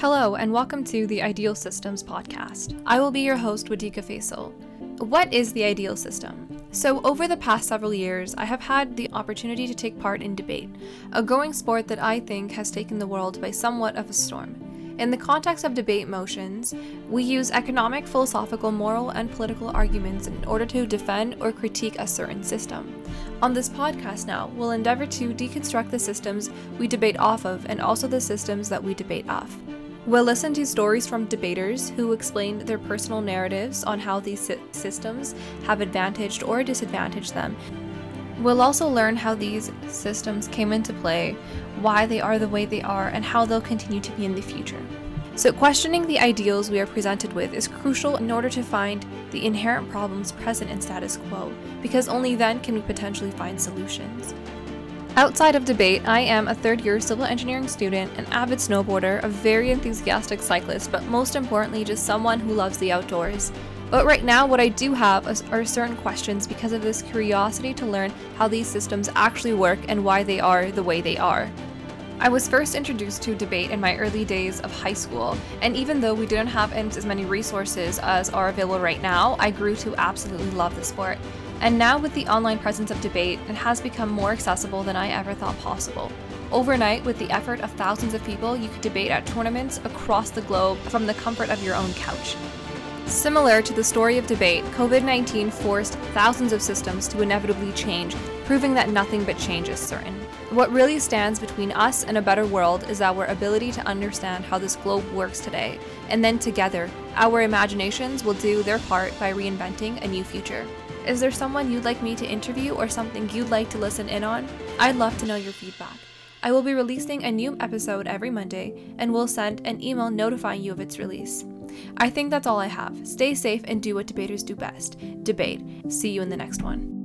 Hello, and welcome to the Ideal Systems podcast. I will be your host, Wadika Faisal. What is the ideal system? So, over the past several years, I have had the opportunity to take part in debate, a growing sport that I think has taken the world by somewhat of a storm. In the context of debate motions, we use economic, philosophical, moral, and political arguments in order to defend or critique a certain system. On this podcast now, we'll endeavor to deconstruct the systems we debate off of and also the systems that we debate off. We'll listen to stories from debaters who explain their personal narratives on how these systems have advantaged or disadvantaged them. We'll also learn how these systems came into play, why they are the way they are, and how they'll continue to be in the future. So, questioning the ideals we are presented with is crucial in order to find the inherent problems present in status quo, because only then can we potentially find solutions. Outside of debate, I am a third year civil engineering student, an avid snowboarder, a very enthusiastic cyclist, but most importantly, just someone who loves the outdoors. But right now, what I do have are certain questions because of this curiosity to learn how these systems actually work and why they are the way they are. I was first introduced to debate in my early days of high school, and even though we didn't have as many resources as are available right now, I grew to absolutely love the sport. And now, with the online presence of debate, it has become more accessible than I ever thought possible. Overnight, with the effort of thousands of people, you could debate at tournaments across the globe from the comfort of your own couch. Similar to the story of debate, COVID 19 forced thousands of systems to inevitably change, proving that nothing but change is certain. What really stands between us and a better world is our ability to understand how this globe works today, and then together, our imaginations will do their part by reinventing a new future. Is there someone you'd like me to interview or something you'd like to listen in on? I'd love to know your feedback. I will be releasing a new episode every Monday and will send an email notifying you of its release. I think that's all I have. Stay safe and do what debaters do best debate. See you in the next one.